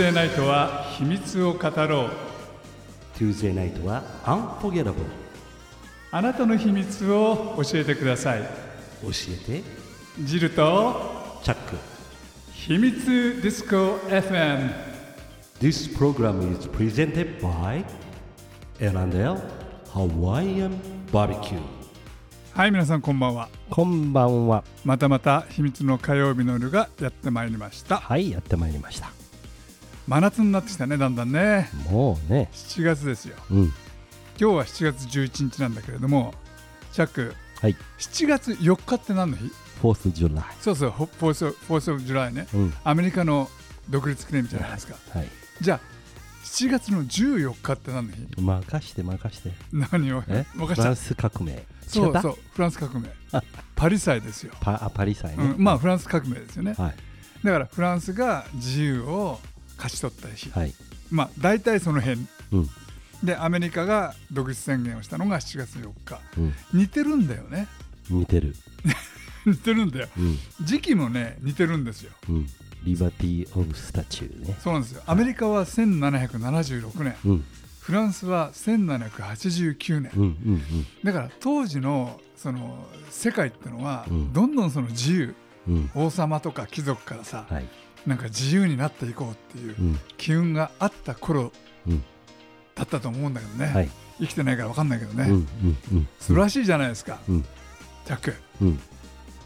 Tuesday ナイトは秘密を語ろう。Tuesday ナイトは Unforgettable あなたの秘密を教えてください。教えて。ジルとチャック。秘密ディスコ FM This program is presented by L&L Hawaiian Barbecue. はい皆さんこんばんは。こんばんは。またまた秘密の火曜日の夜がやってまいりました。はいやってまいりました真夏になってきたねだんだんね。もうね。7月ですよ。うん。今日は7月11日なんだけれどもチャックはい。7月4日って何の日？4th July そうそうフォフォースフォースオブジュライね。うん。アメリカの独立記念日じゃないですか。はい。じゃあ7月の14日って何の日？任して任して。何を？え？任した？フランス革命。そうそうフランス革命。パリ祭ですよ、パあパリ祭ね、うん、まあフランス革命ですよね。はい。だからフランスが自由を勝ち取った日、はい。まあ大体その辺。うん。でアメリカが独立宣言をしたのが7月4日。うん。似てるんだよね。似てる。似てるんだよ。うん。時期もね似てるんですよ。うん。リバティ・オブ・スタチューね。そうなんですよ。アメリカは1776年。うん。フランスは1789年。うんうんだから当時のその世界ってのはうん。どんどんその自由。うんうん。王様とか貴族からさはいなんか自由になっていこうっていううん。機運があった頃うん。だったと思うんだけどね、はい。生きてないから分かんないけどね、うんうんうん素晴らしいじゃないですか、うん。ジャック。うん。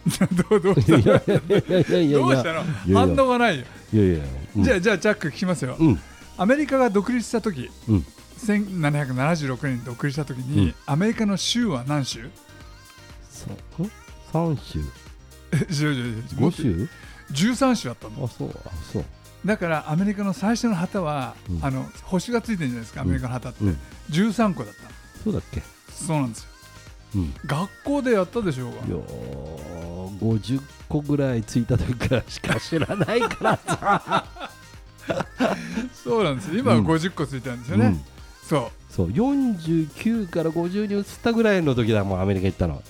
どうどうした？の？反応がないよ、いやいやうん。じゃあじゃあジャック聞きますよ、うん。アメリカが独立した時、うん。1776年に独立した時に、うん。アメリカの州は何州？そ三州？違う違う違う。五州？13州あったの。あそうあそう。だからアメリカの最初の旗は、うん。あの星がついてるんじゃないですかアメリカの旗って、うん。13個だったの。そうだっけ？そうなんですよ。うん。学校でやったでしょうが。いやー50個ぐらいついた時からしか知らないから。さ そうなんですよ。今はうん。50個ついてるんですよね、うん。そそう。49から50に移ったぐらいの時だもんアメリカ行ったの。う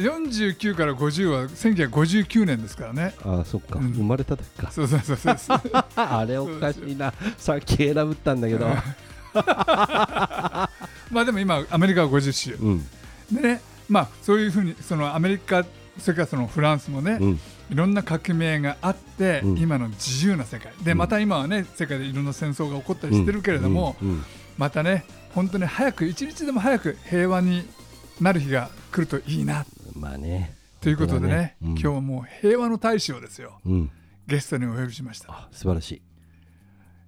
49から50は1959年ですからね。あそっか、うん。生まれた時か。そうそうそうそう あれおかしいな。さっき選ぶったんだけど。まあでも今アメリカは50州うん。でねまあそういうふうにそのアメリカそれからそのフランスもね、うん。いろんな革命があって、うん。今の自由な世界。でうん。また今はね世界でいろんな戦争が起こったりしてるけれども、またね本当に早く一日でも早く平和になる日が来るといいなまあね。ということでねね。うん。今日はもう平和の大使をですよ。うん。ゲストにお呼びしました。あ素晴らしい。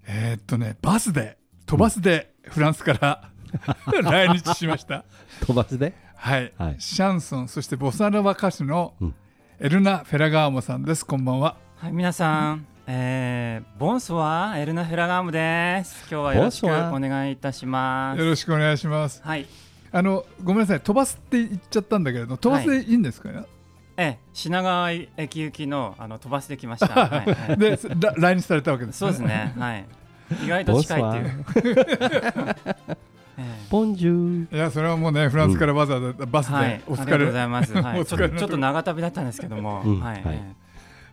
えーっとねバスで飛ばすでフランスから 来日しました。飛ばすで？はい、はい。シャンソンそしてボサノバ歌手のうん。エルナ・フェラガーモさんです。こんばんは。はい、皆さん、えー、ボンソワエルナ・フェラガームです。今日はよろしくお願いいたします。よ。ろしくお願いします。はい、あのごめんなさい飛ばすって言っちゃったんだけれど飛ばすでいいんですか、えー、品川駅行きのあの飛ばしてきました。はい。はい、でら来日されたわけです、そうですね。はい。意外と近いっていう。えボンジュー。いやそれはもうねフランスからわざわざバスーはい。で、おありがとうご疲れ、ざいます。はおい、ちょっと長旅だったんですけども、うん。はい、はい。え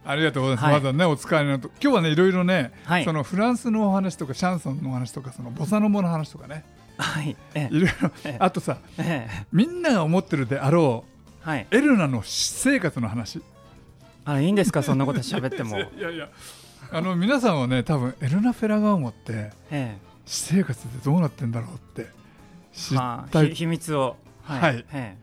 ありがとうございます、はい。わざわざねお疲れのと今日はねいろいろね、はい。そのフランスのお話とかシャンソンのお話とかそのボサノボの話とかね。ーはい、えいろいろ。ええ。あとさみんなが思ってるであろー、はい。うエルナの私生活の話。あ、いいんですか、そんなこと喋っても。いやいやあの皆さんはね多分エルナ・フェラガーモってえ私生活でどうなってんだろうって知ー、っはあ、たいひ秘密を。はい。え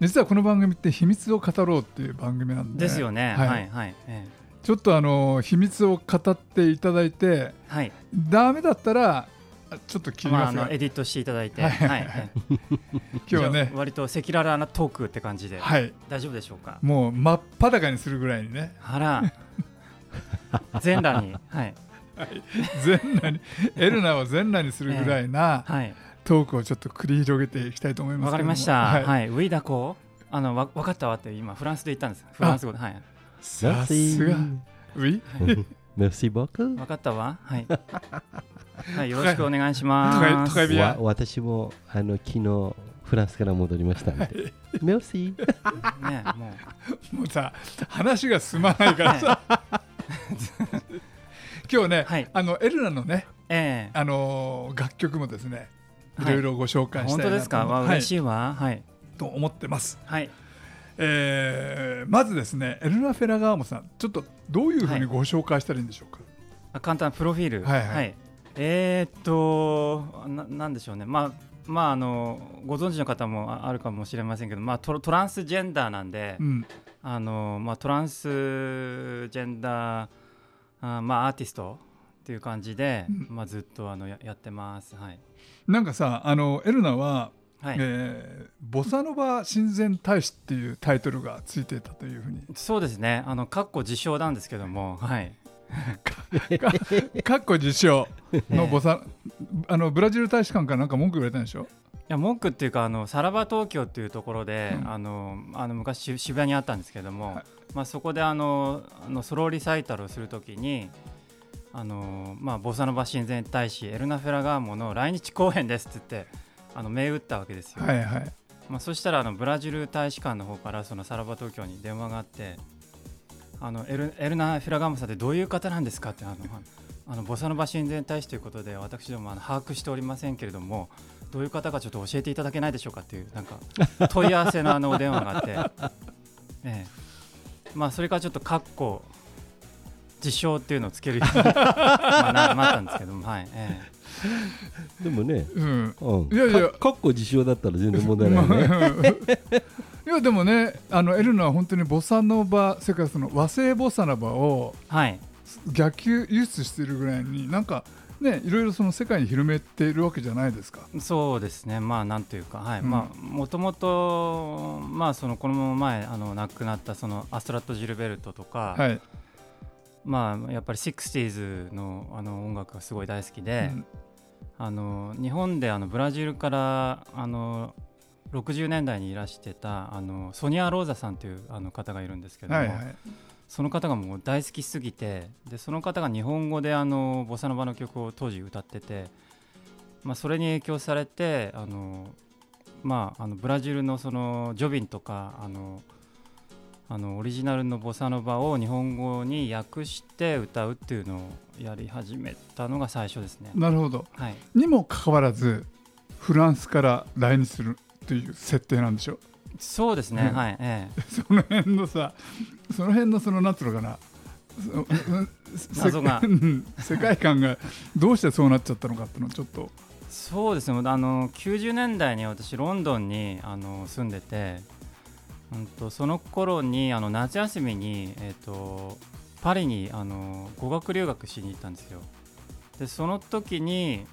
実はこの番組って秘密を語ろうっていう番組なんー、で。ですよね。はい。はい、はい、えちょっとあの秘密を語っていただいてー、はい。ダメだったらあちょっと切りますが、あのエディットしていただいて、ははい。い、はい。今日はね。あ割と赤裸々なトークって感じで、はい。大丈夫でしょうか？もう真っ裸にするぐらいにね。あら、全裸に、はい、全裸に。エルナを全裸にするぐらいなはい、トークをちょっと繰り広げていきたいと思いますわかりました。ははい。い、ウィダコ、あの、わ、わかったわって、今フランスで言ったんです。フランス語で、はい、さすが。ウィ？メルシーボクわかったわ、はい。はい、よろしくお願いします。私もあの昨日フランスから戻りましたんで。メルシー。ね、もう、もうさ話が進まないからさ。今日ね、はい。あのエルナのね、ええ。あのー楽曲もですね、いはい。ろいろご紹介した本当いなと,、ですか？はい。嬉しいわ。はい。と思ってます。はい。えーまずですね、エルナ・フェラガーモさん、ちょっとどういうふうにご紹介したらいいんでしょうか？あ簡単なプロフィール。はい。はいえーっとななんでしょうね。まあまああのご存知の方もああるかもしれませんけど、まあ、トトランスジェンダーなんで、うん、あのまあ、トランスジェンダーあ、まあ、アーティストっていう感じで、うん。まあ、ずっとあのややってます。はい。なんかさ、あのエルナは、はい。えーボサノバ親善大使っていうタイトルがついていたというふうに、そうですね。あのかっこ自称なんですけども、はい、かっこ自称のボサ、あのブラジル大使館からなんか文句言われたんでしょ？いや文句っていうかあのさらば東京っていうところで、うんあのあの昔し渋谷にあったんですけども、はいまあ、そこであのあのソロリサイタルをするときにあの、まあ、ボサノバ親善大使エルナ・フェラガーモの来日公演ですって言ってあの銘打ったわけですよ、はいはい。まあ、そしたらあのブラジル大使館の方からそのさらば東京に電話があってあのエルエルナ・フェラガーモさんってどういう方なんですかってあのあのボサノバ親善大使ということで私どもあの把握しておりませんけれどもどういう方かちょっと教えていただけないでしょうかっていうなんか問い合わせのあのお電話があって、ええ、まあそれからちょっとカッコ自称っていうのをつけるように まあななったんですけどもはい、えでもね、うん。うん、いやいや。かかっこ自称だったら全然問題ないね。いやでもねあのエルナは本当にボサノバそれからその和製ボサノバを逆輸出してるぐらいになんかねいろいろその世界に広めているわけじゃないですか。そうですね、まあなんというか、はい、うん。まあもともと、まあそのこの前あの亡くなったそのアストラット・ジルベルトとか、はい。まあやっぱり 60s のあの音楽がすごい大好きで、うん。あの日本であのブラジルからあの60年代にいらしてたあのソニア・ローザさんというあの方がいるんですけども、はいはい。その方がもう大好きすぎてでその方が日本語であのボサノバの曲を当時歌ってて、まあ、それに影響されてあの、まあ、あのブラジルのそのジョビンとかあのあのオリジナルのボサノバを日本語に訳して歌うっていうのをやり始めたのが最初ですね。なるほど。はい、にもかかわらずフランスから来日するという設定なんでしょ？そうですね、うん。はい、ええ、その辺のさその辺のそのなんつうのかな？謎が。うん。世界観がどうしてそうなっちゃったのかっていうのをちょっと。そうですね。あの90年代に私ロンドンにあの住んでて、うん、とその頃にあの夏休みに、えー、とパリにあの語学留学しに行ったんですよ。でその時に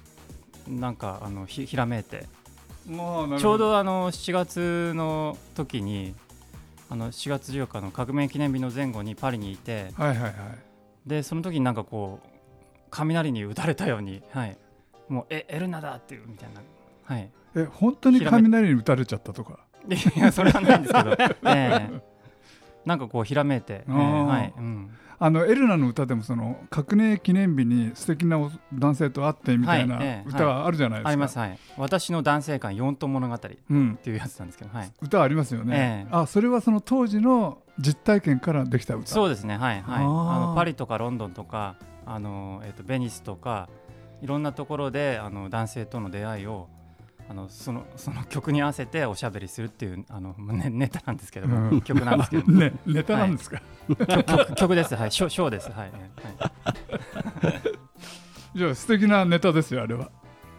なんかあのひひらめいてちょうどあの7月の時にあの4月14日の革命記念日の前後にパリにいてはいはいはい。でその時になんかこう雷に打たれたように、はい、もうえエルナだっていうみたいな、はい、え本当に雷に打たれちゃったとか？いやそれはないんですけど、ええ。なんかこうひらめいて、えー。はい。うん、あのエルナの歌でもその革命記念日に素敵なお男性と会ってみたいなはいええ歌があるじゃないですか、ありますはい。私の男性観四頭物語ってうん、いうやつなんですけど、はい、歌ありますよね、ええ。あそれはその当時の実体験からできた歌。そうですねはいはい。あのパリとかロンドンとかあの、えっとベニスとかいろんなところであの男性との出会いをあのそのその曲に合わせておしゃべりするっていうあの、ね、ネタなんですけども、うん。曲なんですけど。も ねネタなんですか、曲曲曲です。はい。ショショーです。はい、はい、じゃあ素敵なネタですよあれは、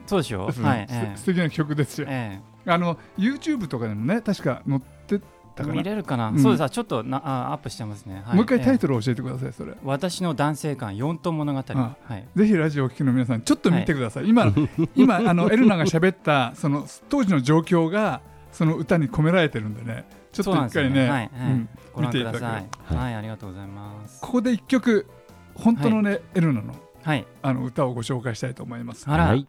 そうでしょうん。はい、素敵な曲ですよ、ええ。あの YouTube とかでもね確か載ってたかな見れるかな、うん。そうです。あちょっとなあアップしてますね、はい。もう一回タイル、トル教えてくださいそれ。私の男性観四頭物語、あはい、ぜひラジオをお聞きの皆さんちょっと見てください、今今あのエルナが喋ったその当時の状況がその歌に込められてるんでね。ちょっと一回ねね。はいはい。うん。ご覧くだ見ていたださいけはい、ありがとうございます。ここで一曲本当のね、エルナのはい。あの歌をご紹介したいと思います。あら、はい。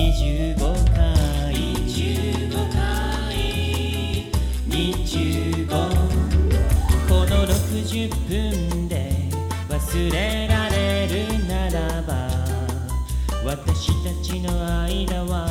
25回。25回25この60分で忘れられるならば私たちの間は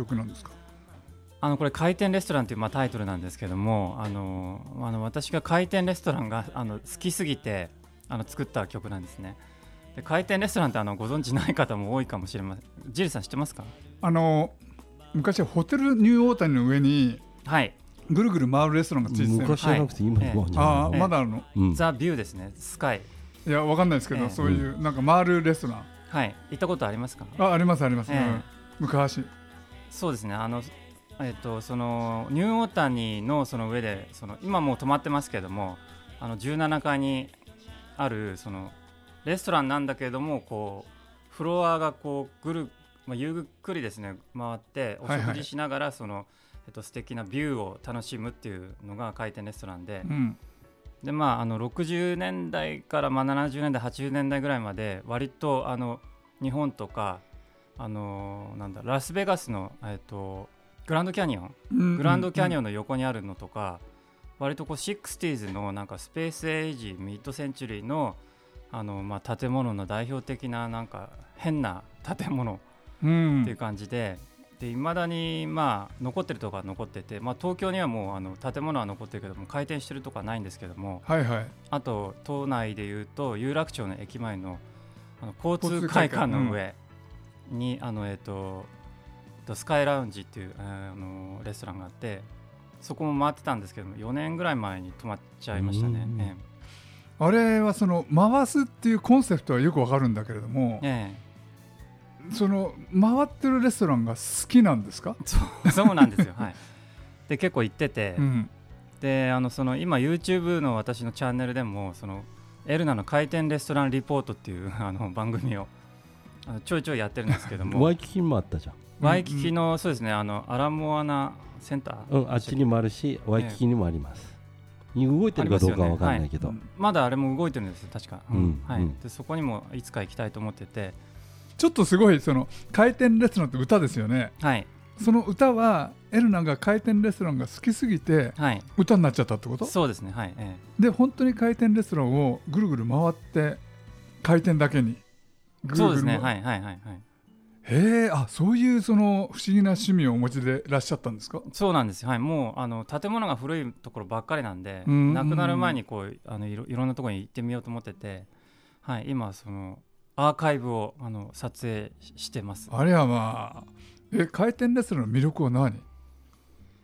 曲なんですか？あのこれ回転レストランというまあタイトルなんですけどもあのあの私が回転レストランがあの好きすぎてあの作った曲なんですね。で回転レストランってあのご存知ない方も多いかもしれません。ジルさん知ってますか？あの昔はホテルニューオータニの上にはい。ぐるぐる回るレストランがついてて昔じゃなくて今はい。今じゃないああええまだあるの？うん。ザ・ビューですね。スカイ。いやわかんないですけど、ええ。そういうなんか回るレストラン。はい。行ったことありますか？あありますあります、ええ。うん。昔そうですね。あのえっとそのニューオータニのその上でその今もう止まってますけどもあの17階にあるそのレストランなんだけれどもこうフロアがこうぐる、まあ、ゆっくりですね回っておはいはい。食事しながらその、えっと素敵なビューを楽しむっていうのが回転レストランで、うん。でまああの60年代からまあ70年代80年代ぐらいまで割とあの日本とかあのなんだラスベガスのえっとグランドキャニオンうんグランドキャニオン、ンの横にあるのとか、割とこう 60s のなんかスペースエイジミッドセンチュリーのあの、まあ、建物の代表的ななんか変な建物うん。っていう感じで。で未だにまあ残ってるとこは残ってて、まあ、東京にはもうあの建物は残ってるけども回転してるとこはないんですけどもはいはい。あと都内でいうと有楽町の駅前のあの交交通会館の上に、あのえっ、ととスカイラウンジっていう、えーあのレストランがあってそこも回ってたんですけども4年ぐらい前に止まっちゃいましたね。うんえあれはその回すっていうコンセプトはよくわかるんだけれどもええ。その回ってるレストランが好きなんですか、え そうそうなんですよ。はい、で結構行ってて、うん、であのその今 YouTube の私のチャンネルでもそのエルナの回転レストランリポートっていうあの番組をちょいちょいやってるんですけども。ワイキキにもあったじゃん。ワイキキの、そうですねあのアラモアナセンター、うん、あっちにもあるし、ワイキキにもあります。動いてるかどうかは分かんないけど、まだあれも動いてるんですよ確か、うん。はい。うん。でそこにもいつか行きたいと思ってて。ちょっとすごいその回転レストランって歌ですよね。はい。その歌はエルナが回転レストランが好きすぎてはい。歌になっちゃったってこと？そうですねはい、え。で本当に回転レストランをぐるぐる回って回転だけにそうですね。回はいはいはいはい。へえあそういうその不思議な趣味をお持ちでいらっしゃったんですか？そうなんですよ。はい。もうあの建物が古いところばっかりなんでうん。亡くなる前にこうあのいろいろんなところに行ってみようと思っててはい。今はそのアーカイブをあの撮影ししてます。あれはまあえ回転レストランの魅力は何？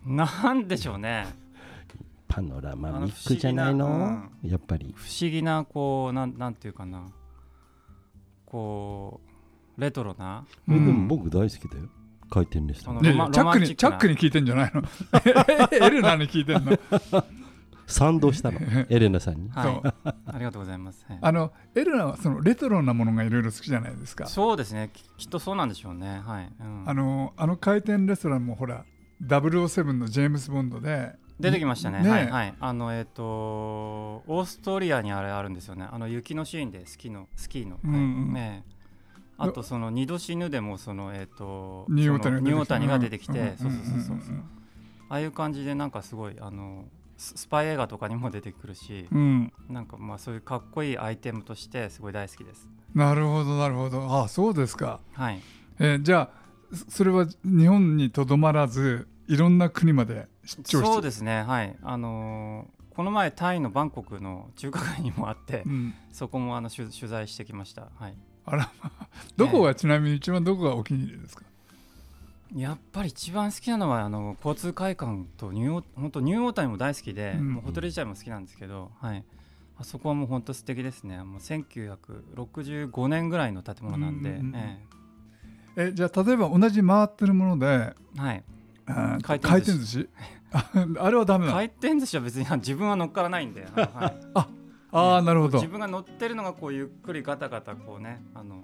なんでしょうね。パノラマミックじゃないの、不思やっぱり。不思議なこうなんなんていうかなこうレトロな。えでうん。も僕大好きだよ、回転レストラン。あ。のロマねチャックにチャックに聞いてんじゃないの？エルナに聞いてんの？賛同したの、エレナさんに。はい。ありがとうございます、はい。あのエルナはそのレトロなものがいろいろ好きじゃないですか？そうですね。ききっとそうなんでしょうね。はい、うん。あのあの回転レストランもほら007のジェームス・ボンドで出てきましたね。ね。はいはい。あのえっ、とオーストリアにあれあるんですよね。あの雪のシーンでスキーのスキーの、うんうん。はい。ね。あとその二度死ぬでもそのえっ、とニューオータニューオータニが出てきて、うんそうそうそうそうああいう感じでなんかすごいあのススパイ映画とかにも出てくるし、うん。うんなんかまあそういうかっこいいアイテムとしてすごい大好きです。なるほどなるほど。あそうですか。はい。えーじゃあそそれは日本にとどまらずいろんな国まで出張して。そうですね。はい。あのーこの前タイのバンコクの中華街にもあって、うん、そこもあの取取材してきました。はい。あらまあどこがちなみに一番どこがお気に入りですか、やっぱり一番好きなのはあの交通会館とニュー本当ニューオータニも大好きで、うんもうホテル自体も好きなんですけど、はい、あそこはもう本当素敵ですね。もう1965年ぐらいの建物なんで、うんええ。じゃあ例えば同じ回ってるものでえはい、回回転寿司？ああれはダメ回転寿司は別に自分は乗っからないんで、あのはい。ああなるほど。自分が乗ってるのがこうゆっくりガタガタこうねあの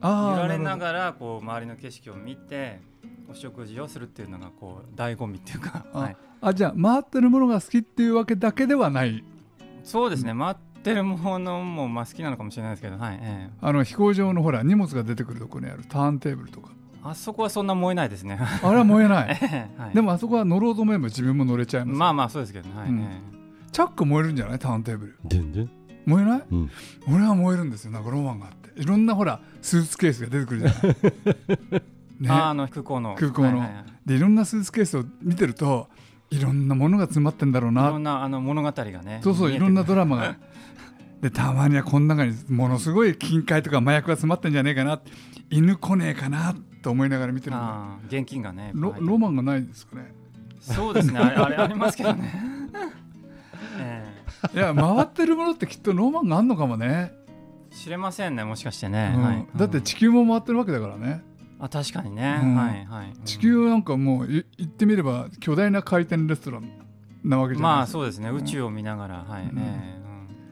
あー揺られなるがらこう周りの景色を見てお食事をするっていうのがこう醍醐味っていうか、あはい、あじゃあ回ってるものが好きっていうわけだけではない？そうですね。回ってるものもまあ好きなのかもしれないですけど、はいええ、あの飛行場のほら荷物が出てくるところにあるターンテーブルとかあそこはそんな燃えないですね。あれは燃えない。はい、でもあそこは乗ろうと思えば自分も乗れちゃいます、まあまあそうですけどね。はい。うん。えチャック燃えるんじゃない？ターンテーブル。ドゥンドゥン燃えない？うん。俺は燃えるんですよ。なんかロマンがあって。いろんなほらスーツケースが出てくるじゃない？え ね。ああの空港の。空港の。はいはいはい。でいろんなスーツケースを見てるといろんなものが詰まってんだろういなろんなあの物語がね。そうそういろんなドララマが。でたまにはこの中にものすごい金塊とか麻薬が詰まってんじゃねえかな。犬来ねえかなと思いながら見てるんだああ現金がね。ロはい。ロマンがないですかね。そうですね。あれありますけどね。えいや回ってるものってきっとロマンがあるのかもね、え知れませんねもしかしてね。うん。はい、だって地球も回ってるわけだからね。あ確かにね。うん。はいはい。地球なんかもうい言ってみれば巨大な回転レストランなわけじゃないまあうそうですね。ん。宇宙を見ながら。はい。うん。ええ。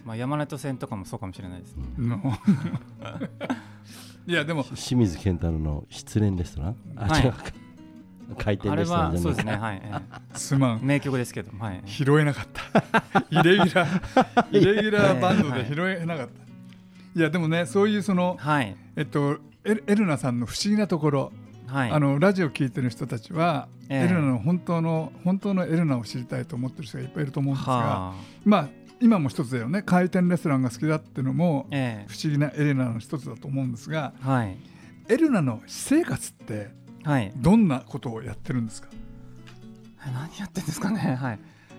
うん。まあ山手線とかもそうかもしれないですね。のいやでも清水健太郎の失恋レストラン？あ、はい。違うか。回転あれレストランはそうですね。じゃないかはい。えすまん。え名曲ですけどはい。拾えなかった。イレギュラーイレギュラーバンドで拾えなかった、い、やでもねそういうそのはい。えっとエルエルナさんの不思議なところ、はい。あのラジオ聞いてる人たちは、ええ。エルナの本当の本当のエルナを知りたいと思ってる人がいっぱいいると思うんですが、はあ。まあ今も一つだよね。回転レストランが好きだっていうのもえ不思議なエレナの一つだと思うんですがえはい。エルナの私生活ってはい。どんなことをやってるんですか？え何やってんですかね。はい。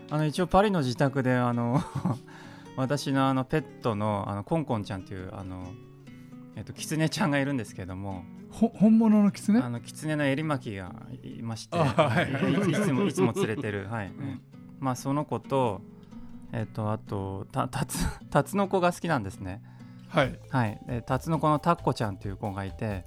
あの一応パリの自宅であの 私のあのペットのあのコンコンちゃんっていうあのえっとキツネちゃんがいるんですけども、ほ本物のキツネあのキツネの襟巻きがいまして、あはい。はいいいつもいつも連れてる。はい。まあその子とえっとあとたたつタツノコが好きなんですね。はい。はい、でタツノコのタッコちゃんという子がいて、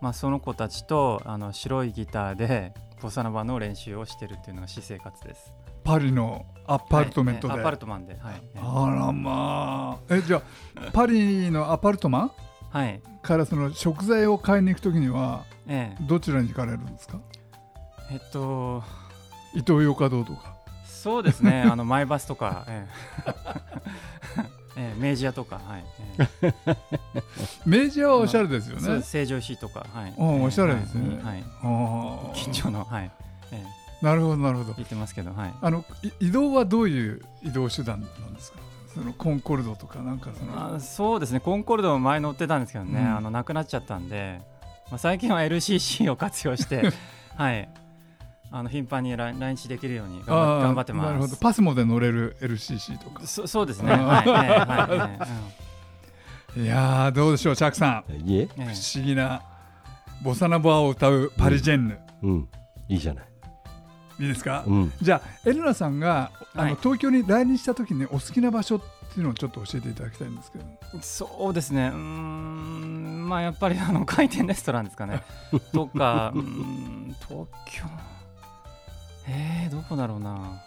まあ、その子たちとあの白いギターでボサノバの練習をしてるっていうのが私生活です。パリのアパルトメントで、はい。えアパルトマンで、はい、えあらまあ。えじゃあパリのアパルトマン？はい、からその食材を買いに行くときにはええ。どちらに行かれるんですか？えっと伊東洋華堂とかそうですね。あのマイバスとか、ええ。ええ明治屋とか、はい。ええ。明治屋はおしゃれですよね。成城石井とか、はい。あおしゃれですね。はい。はい。あ近所の、はい。ええ。あなるほどなるほど。言ってますけど、はい、あのい移動はどういう移動手段なんですか？そのコンコルドとかなんかその。あそうですね。コンコルドも前乗ってたんですけどね、うん。あのなくなっちゃったんで、まあ、最近は LCC を活用して はいあの頻繁に来来日できるように頑張ってます。なるほど。パスモで乗れる LCC とか。そそうですね。い、やーどうでしょうチャックさん。いえ。不思議なボサノバを歌うパリジェンヌ、うん。いいじゃない。いいですか、うん。じゃあエルナさんがあの、はい。東京に来日した時にお好きな場所っていうのをちょっと教えていただきたいんですけど。そうですね。うーん。まあやっぱりあの回転レストランですかね。とかうーん。東京？えー、どこだろうな。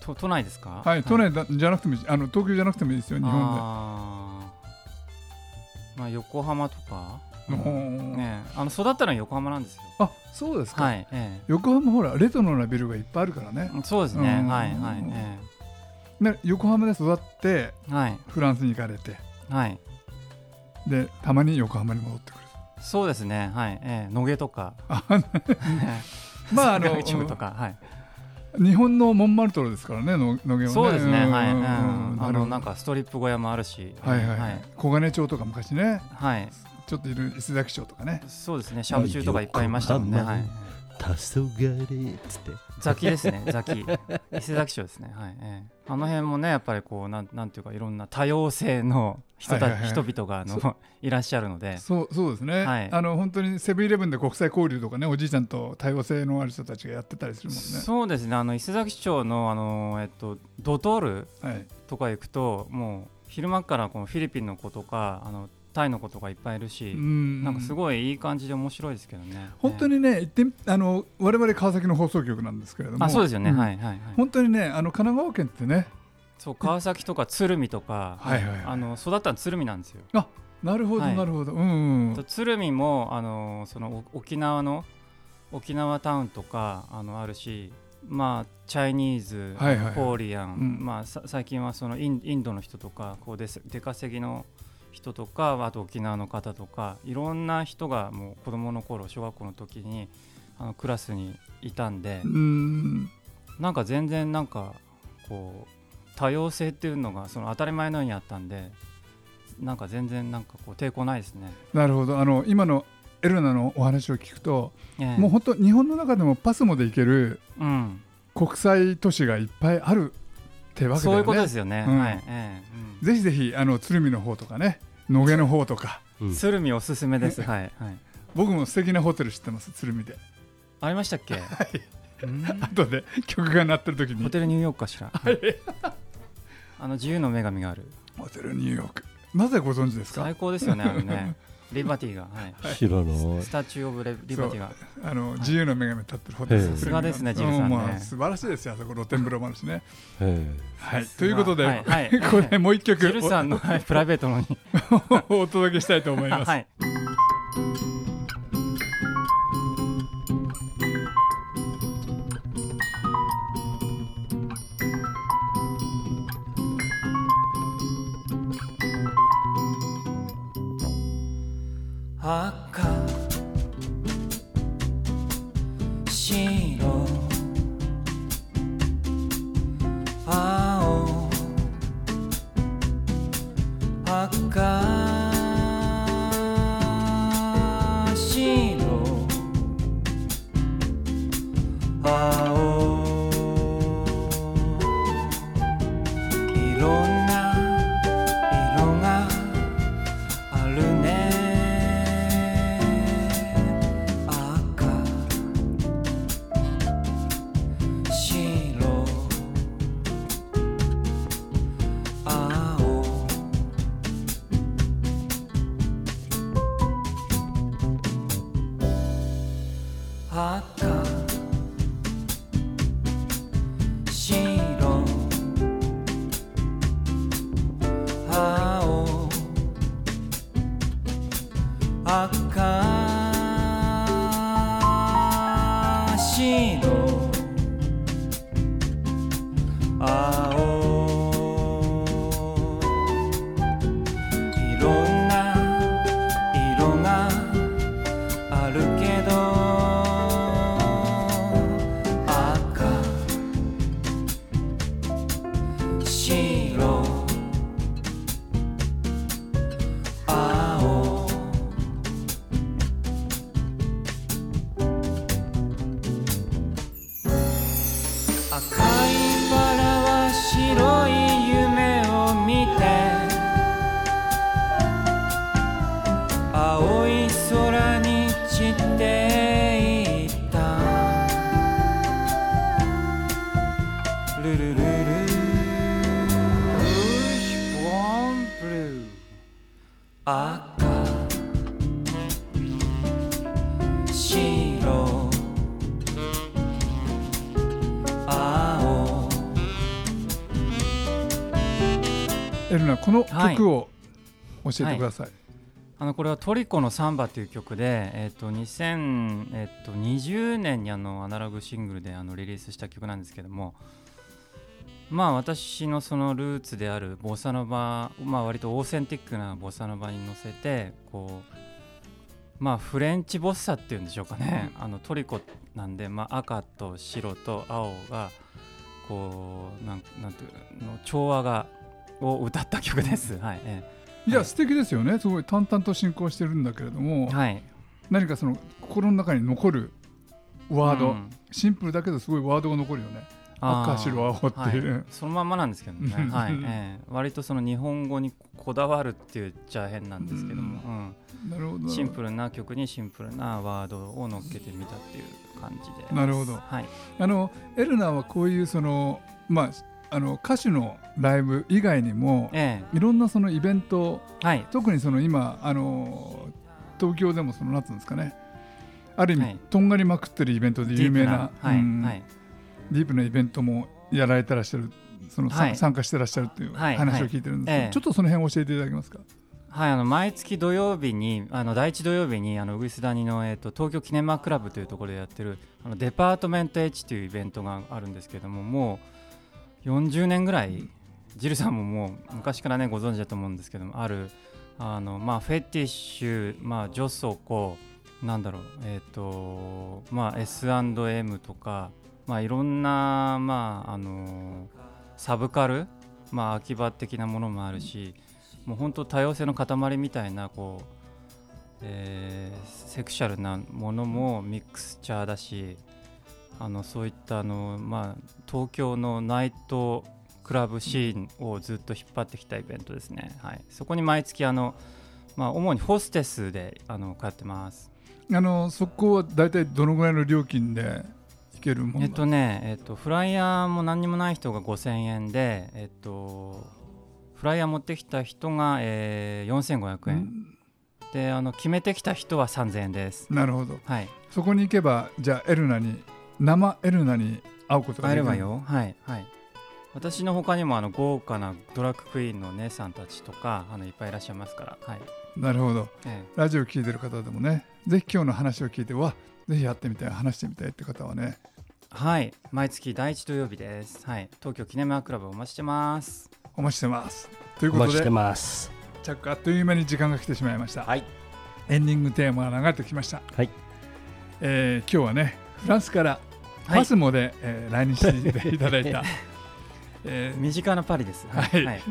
都都内ですか？はい、都内だじゃなくてもあの東京じゃなくてもいいですよ日本あー。まあ横浜とか、で、うん。のねえ。あの育ったのは横浜なんですよ。あそうですか、はい、え横浜ほらレトロなビルがいっぱいあるからね。え、そうですね。うん。はいはいえで横浜で育ってえはい。フランスに行かれて。はい。でたまに横浜に戻ってくる。そうですね。はいええ。野毛とか。あ まああの 一部とか。はい日本のモンマルトルですからねの野毛はね。そうですねんはい、あのなんかストリップ小屋もあるし。はいはい、はい。小金町とか昔ね。はい。ちょっといる伊勢崎町とかね。そうですね。シャブ中とかいっぱいいましたもんね。はい。黄昏っつってザキですね、ザキ。伊勢崎町ですね。はい、ええあの辺もね、やっぱりこう、なん、なんていうか、いろんな多様性の人た、はいはいはい。人々が、あの、いらっしゃるので。そうそうですね、はい。あの本当にセブンイレブンで国際交流とかねおじいちゃんと多様性のある人たちがやってたりするもんね。そうですね、あの伊勢崎町の、あの、えっと、ドトールはい。とか行くと、もう。昼間から、このフィリピンの子とか、あの、タイの子とかいっぱいいるし。うんなんかすごいいい感じで面白いですけどね。本当に。にね行ってみあの我々川崎の放送局なんですけれどもあ、そうですよね、んはい、はい、はい。本当にねあの神奈川県ってねそう、川崎とか鶴見とか、はいはいはいあの、育ったの鶴見なんですよ。なるほど、はいなるほどうん、うんと鶴見もあのそのお沖縄の沖縄タウンとかあのあるしまあチャイニーズ、はいはいはいコーリアン、うんまあさ最近はそのインインドの人とかこう出せ出稼ぎの人とかあと沖縄の方とかいろんな人がもう子供の頃小学校の時にあのクラスにいたんでうん。なんか全然なんかこう多様性っていうのがその当たり前のようにあったんでなんか全然なんかこう抵抗ないですね。なるほど。あの今のエルナのお話を聞くと、ええ。もう本当日本の中でもパスモで行けるうん。国際都市がいっぱいあるってわけだよね。そういうことですよね。うん。はい。ええ。ぜひぜひあの鶴見の方とかね野毛の方とかうん鶴見おすすめです。はい。はい。僕も素敵なホテル知ってます鶴見でありましたっけ？うん後で曲が鳴ってる時にホテルニューヨークかしら。あの自由の女神がある。ホテルニューヨークなぜご存知ですか？最高ですよね。あのね。リバティが。はい。知らないスタチューオブレリバティが。あの自由の女神立ってるホテルさすがですねうジルさんねまあ素晴らしいですよあそこ露天風呂もあるしねえはいということで、はいはいこれもう一曲ジルさんのはいプライベートのに。お お届けしたいと思います、はい。赤教えてください、あのこれはトリコのサンバという曲で、えっと2000えっと20年にあのアナログシングルであのリリースした曲なんですけどもまあ私のそのルーツであるボサノバ、まあ、割とオーセンティックなボサノバに乗せてこうまあフレンチボッサっていうんでしょうかね、あのトリコなんで、まあ、赤と白と青がこうなんなんていうの調和がを歌った曲です。はいええ。いや、はい。素敵ですよね。すごい淡々と進行してるんだけれども、はい。何かその心の中に残るワード、うん。シンプルだけどすごいワードが残るよね。赤白青っていう、はい、そのまんまなんですけどね、う んはい。ええ。割とその日本語にこだわるって言っちゃ変なんですけども、なるほど。うんシンプルな曲にシンプルなワードを乗っけてみたっていう感じで。なるほど。はい、あのエルナーはこういうそのまああの歌手のライブ以外にもえいろんなそのイベントえはい。特にその今あの東京でもそのなんつうんですかね。ある意味、はい。とんがりまくってるイベントで有名なディープはい、うん。はい。ディープなイベントもやられてらっしゃるその、さはい。参加してらっしゃるっていうはい話を聞いてるんですけど、ちょっとその辺を教えていただけますか？はい、あの毎月土曜日にあの第一土曜日にあのウグイス谷の、えー、と東京キネマクラブというところでやってるあのデパートメント H というイベントがあるんですけどももう40年ぐらいジルさんももう昔からねご存知だと思うんですけどもあるあの、まあ、フェティッシュ、まあ、ジョソコなんだろうえっ、とまあ S&M とか、まあ、いろんな、まああのサブカル、まあ、秋葉的なものもあるし、もう本当多様性の塊みたいなこう、えーセクシャルなものもミクスチャーだしあのそういったあの、まあ、東京のナイトクラブシーンをずっと引っ張ってきたイベントですね、はい、そこに毎月あの、まあ、主にホステスであの通ってます。あのそこは大体どのぐらいの料金で行けるものえっとね、えっと、フライヤーも何にもない人が5000円で、えっと、フライヤー持ってきた人が、えー、4500円、であの決めてきた人は3000円です。なるほど。はい、そこに行けばじゃあエルナに生エルナに会うことができる会えればよ。はい、はい。私の他にもあの豪華なドラッグクイーンの姉さんたちとかあのいっぱいいらっしゃいますから、はい。なるほど。えラジオ聞いてる方でもねぜひ今日の話を聞いてわぜひやってみたい話してみたいって方はね。えはい、毎月第一土曜日です。はい、東京キネマクラブお待ちしてます。お待ちしてます。というお待ちしてことでます。チャックあっという間に時間が来てしまいました、はい。エンディングテーマが流れてきました、はい。えー今日はねフランスからはいパスモで、えー来日していただいた、えー身近なパリです。はい。はい、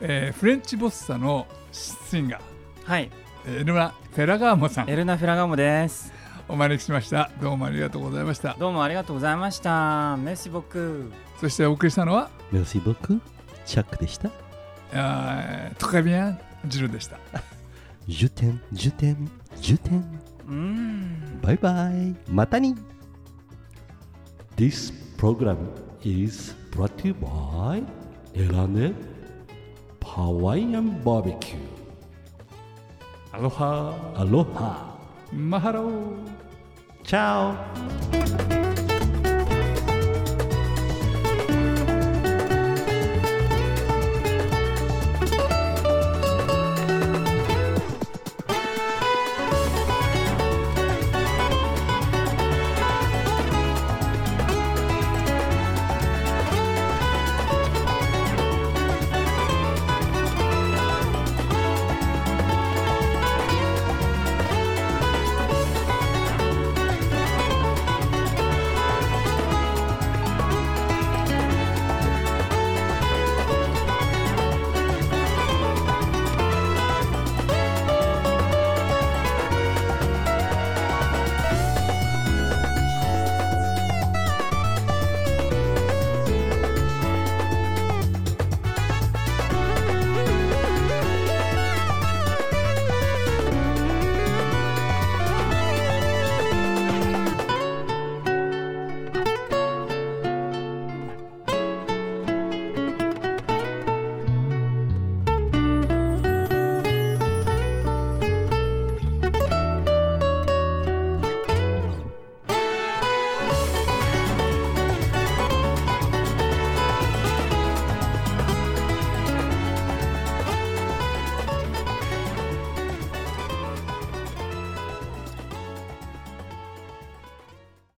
えーフレンチボッサのシンガー。はい、エルナ・フェラガーモさん。エルナフェラガモです。お招きしました。どうもありがとうございました。どうもありがとうございました。メッシボク。そしてお送りしたのは？メルシーボク？チャックでした？あートカビアン？ジルでした。10点10点10点うーん。バイバイ。またに This program is brought to you by Elane Hawaiian Barbecue アロハ Aloha マハロー Ciao